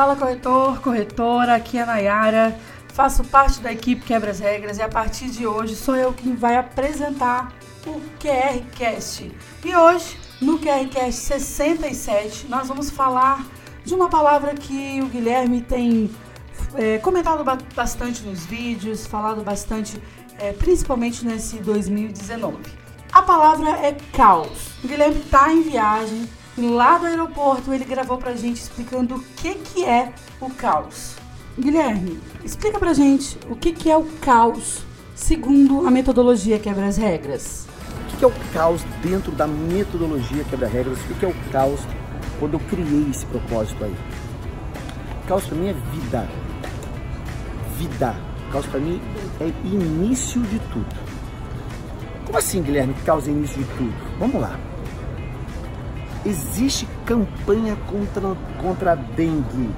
Fala corretor, corretora, aqui é a Nayara, faço parte da equipe Quebra as Regras e a partir de hoje sou eu quem vai apresentar o QRCast. E hoje, no QRCast 67, nós vamos falar de uma palavra que o Guilherme tem é, comentado bastante nos vídeos, falado bastante, é, principalmente nesse 2019. A palavra é caos. O Guilherme está em viagem lá do aeroporto ele gravou pra gente explicando o que, que é o caos. Guilherme, explica pra gente o que, que é o caos segundo a metodologia quebra as regras. O que é o caos dentro da metodologia quebra regras? O que é o caos quando eu criei esse propósito aí? Caos para mim é vida. Vida. Caos para mim é início de tudo. Como assim, Guilherme? Caos é início de tudo? Vamos lá. Existe campanha contra, contra a dengue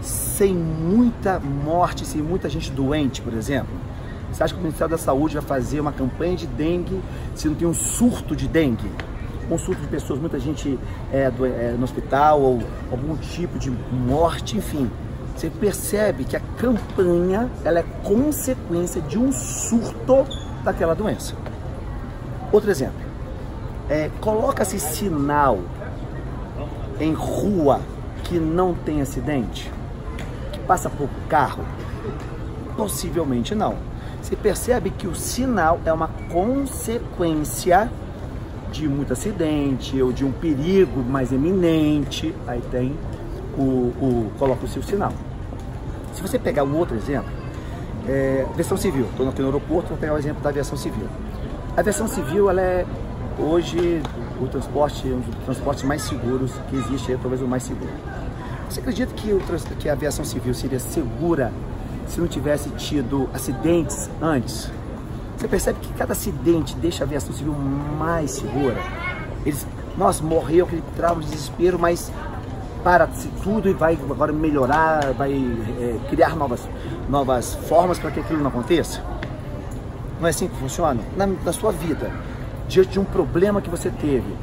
sem muita morte, sem muita gente doente, por exemplo? Você acha que o Ministério da Saúde vai fazer uma campanha de dengue se não tem um surto de dengue? Um surto de pessoas, muita gente é, do, é, no hospital ou algum tipo de morte, enfim. Você percebe que a campanha ela é consequência de um surto daquela doença. Outro exemplo é, coloca-se sinal em rua que não tem acidente? Que passa pouco carro? Possivelmente não. Você percebe que o sinal é uma consequência de muito acidente ou de um perigo mais eminente. Aí tem o, o coloca-se o sinal. Se você pegar um outro exemplo, é, aviação civil. Estou aqui no aeroporto, vou pegar o exemplo da aviação civil. A aviação civil ela é hoje o transporte é um dos transportes mais seguros que existe, é talvez o mais seguro. Você acredita que, o, que a aviação civil seria segura se não tivesse tido acidentes antes? Você percebe que cada acidente deixa a aviação civil mais segura? Eles, nossa, morreu aquele trauma de desespero, mas para-se tudo e vai agora melhorar, vai é, criar novas, novas formas para que aquilo não aconteça? Não é assim que funciona? Na, na sua vida, diante de um problema que você teve,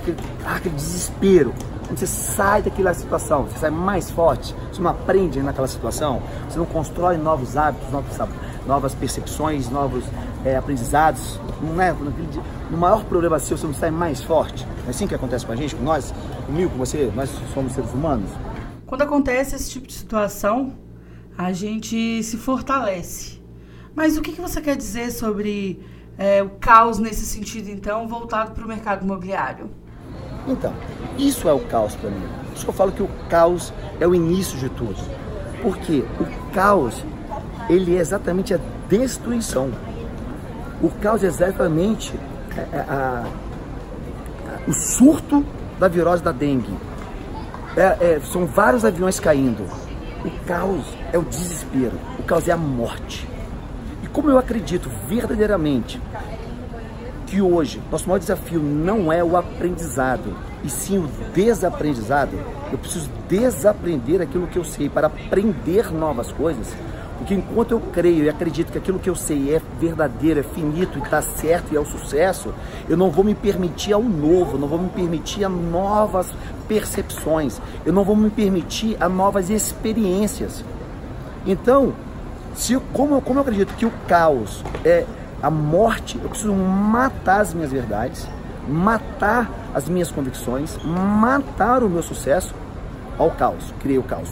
aquele, ah, aquele desespero, quando você sai daquela situação, você sai mais forte, você não aprende naquela situação, você não constrói novos hábitos, novos, novas percepções, novos é, aprendizados, não é? No maior problema seu, você não sai mais forte. É assim que acontece com a gente, com nós, comigo, com você, nós somos seres humanos. Quando acontece esse tipo de situação, a gente se fortalece. Mas o que, que você quer dizer sobre é, o caos nesse sentido, então, voltado para o mercado imobiliário? Então, isso é o caos para mim. Por isso que eu falo que o caos é o início de tudo. Porque o caos, ele é exatamente a destruição. O caos é exatamente a, é, é, a, a, o surto da virose da dengue. É, é, são vários aviões caindo. O caos é o desespero. O caos é a morte como eu acredito verdadeiramente que hoje nosso maior desafio não é o aprendizado, e sim o desaprendizado, eu preciso desaprender aquilo que eu sei para aprender novas coisas. Porque enquanto eu creio e acredito que aquilo que eu sei é verdadeiro, é finito e está certo e é o sucesso, eu não vou me permitir ao novo, não vou me permitir a novas percepções, eu não vou me permitir a novas experiências. Então, se, como, como eu acredito que o caos é a morte, eu preciso matar as minhas verdades, matar as minhas convicções, matar o meu sucesso ao caos. Criei o caos.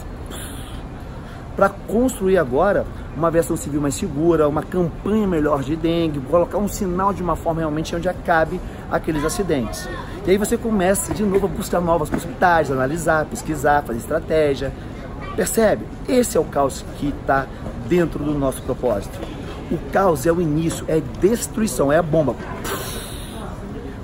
Para construir agora uma versão civil mais segura, uma campanha melhor de dengue, colocar um sinal de uma forma realmente onde acabe aqueles acidentes. E aí você começa de novo a buscar novas possibilidades, analisar, pesquisar, fazer estratégia. Percebe? Esse é o caos que está dentro do nosso propósito. O caos é o início, é destruição, é a bomba.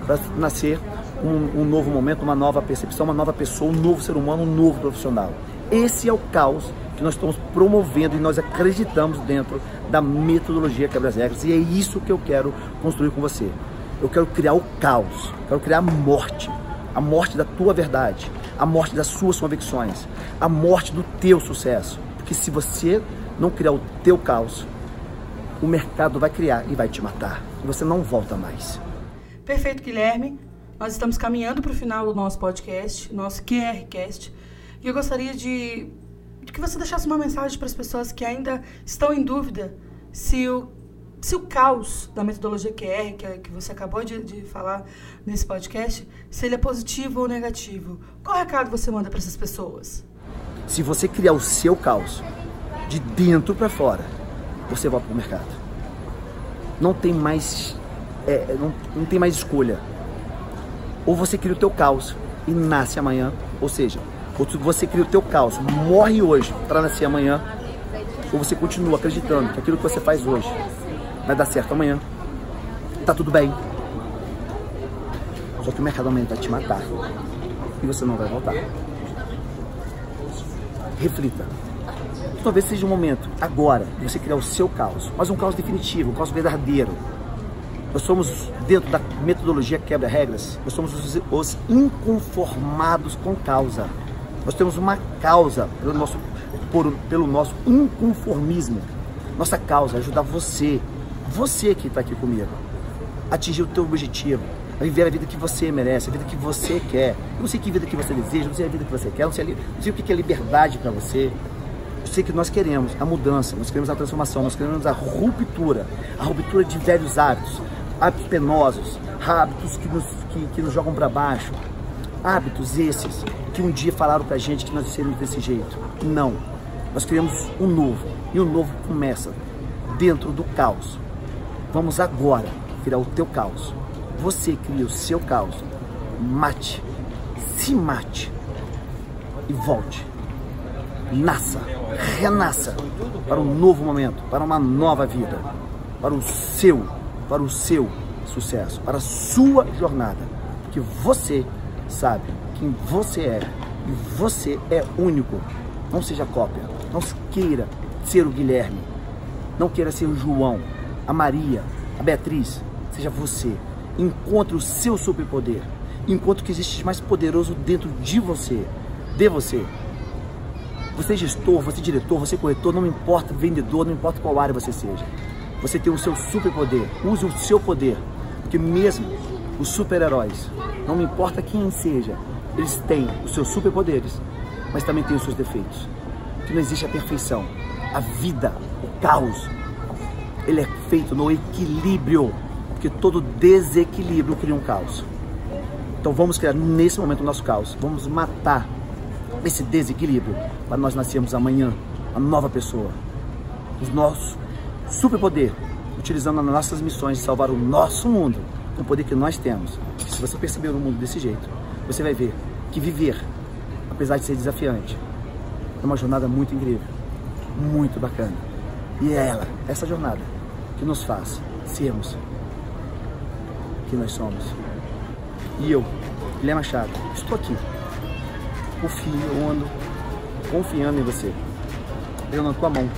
Para nascer um, um, novo momento, uma nova percepção, uma nova pessoa, um novo ser humano, um novo profissional. Esse é o caos que nós estamos promovendo e nós acreditamos dentro da metodologia Quebra as Regras. E é isso que eu quero construir com você. Eu quero criar o caos, quero criar a morte, a morte da tua verdade, a morte das suas convicções, a morte do teu sucesso. Porque se você não criar o teu caos, o mercado vai criar e vai te matar. E você não volta mais. Perfeito, Guilherme. Nós estamos caminhando para o final do nosso podcast, nosso QRCast. E eu gostaria de, de que você deixasse uma mensagem para as pessoas que ainda estão em dúvida se o, se o caos da metodologia QR, que, é, que você acabou de, de falar nesse podcast, se ele é positivo ou negativo. Qual recado você manda para essas pessoas? Se você criar o seu caos de dentro para fora, você volta para o mercado. Não tem mais é, não, não tem mais escolha. Ou você cria o teu caos e nasce amanhã, ou seja, ou você cria o teu caos, morre hoje para nascer amanhã, ou você continua acreditando que aquilo que você faz hoje vai dar certo amanhã. Tá tudo bem. Só que o mercado amanhã vai te matar e você não vai voltar. Reflita. Talvez seja o um momento, agora, de você criar o seu caos, mas um caos definitivo, um caos verdadeiro, nós somos, dentro da metodologia quebra-regras, nós somos os, os, inconformados com causa. Nós temos uma causa pelo nosso, por, pelo nosso inconformismo. Nossa causa é ajudar você, você que está aqui comigo, atingir o teu objetivo, viver a vida que você merece, a vida que você quer. Eu não sei que vida que você deseja, não sei a vida que você quer, não sei, não sei o que é liberdade para você. Eu sei que nós queremos a mudança, nós queremos a transformação, nós queremos a ruptura, a ruptura de velhos hábitos, hábitos penosos, hábitos que nos, que, que nos jogam para baixo, hábitos esses que um dia falaram para gente que nós seríamos desse jeito. Não, nós queremos um novo e o novo começa dentro do caos. Vamos agora virar o teu caos. Você cria o seu caos. Mate, se mate e volte. Nasça, renasça para um novo momento, para uma nova vida, para o seu para o seu sucesso, para a sua jornada. Porque você sabe quem você é e você é único. Não seja cópia. Não queira ser o Guilherme. Não queira ser o João, a Maria, a Beatriz. Seja você. Encontre o seu superpoder. Encontre o que existe mais poderoso dentro de você. De você. Você é gestor, você é diretor, você é corretor, não importa vendedor, não importa qual área você seja. Você tem o seu superpoder. Use o seu poder. Porque mesmo os super-heróis, não importa quem seja, eles têm os seus superpoderes, mas também têm os seus defeitos. Que não existe a perfeição. A vida, o caos, ele é feito no equilíbrio. Porque todo desequilíbrio cria um caos. Então vamos criar nesse momento o nosso caos. Vamos matar esse desequilíbrio para nós nascermos amanhã uma nova pessoa. Os nossos superpoder, utilizando as nossas missões de salvar o nosso mundo, com o poder que nós temos. Se você perceber o mundo desse jeito, você vai ver que viver, apesar de ser desafiante, é uma jornada muito incrível, muito bacana. E é ela, essa jornada, que nos faz sermos que nós somos. E eu, Guilherme Machado, estou aqui. Confio, eu ando confiando em você. Eu na tua mão,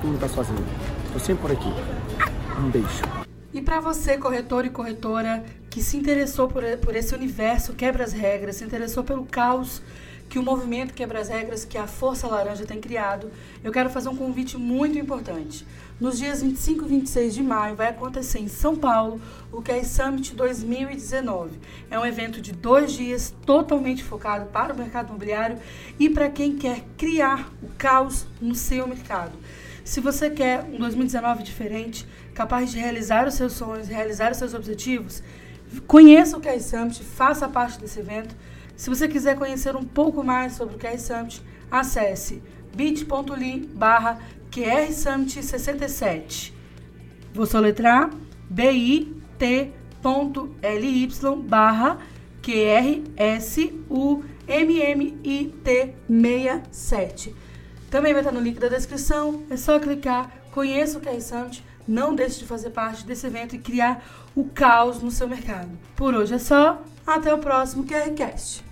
tu não está sozinho. Estou sempre por aqui. Um beijo. E para você, corretor e corretora, que se interessou por, por esse universo quebra as regras, se interessou pelo caos que o movimento Quebra as Regras, que a Força Laranja tem criado, eu quero fazer um convite muito importante. Nos dias 25 e 26 de maio vai acontecer em São Paulo o QR Summit 2019. É um evento de dois dias totalmente focado para o mercado imobiliário e para quem quer criar o caos no seu mercado. Se você quer um 2019 diferente, capaz de realizar os seus sonhos, realizar os seus objetivos, conheça o QR Summit, faça parte desse evento. Se você quiser conhecer um pouco mais sobre o QR Summit, acesse bit.ly barra QR Summit 67. Vou soletrar bit.ly barra QRSUMMIT 67. Também vai estar no link da descrição. É só clicar, conheça o QR Summit, não deixe de fazer parte desse evento e criar o caos no seu mercado. Por hoje é só. Até o próximo QRCast.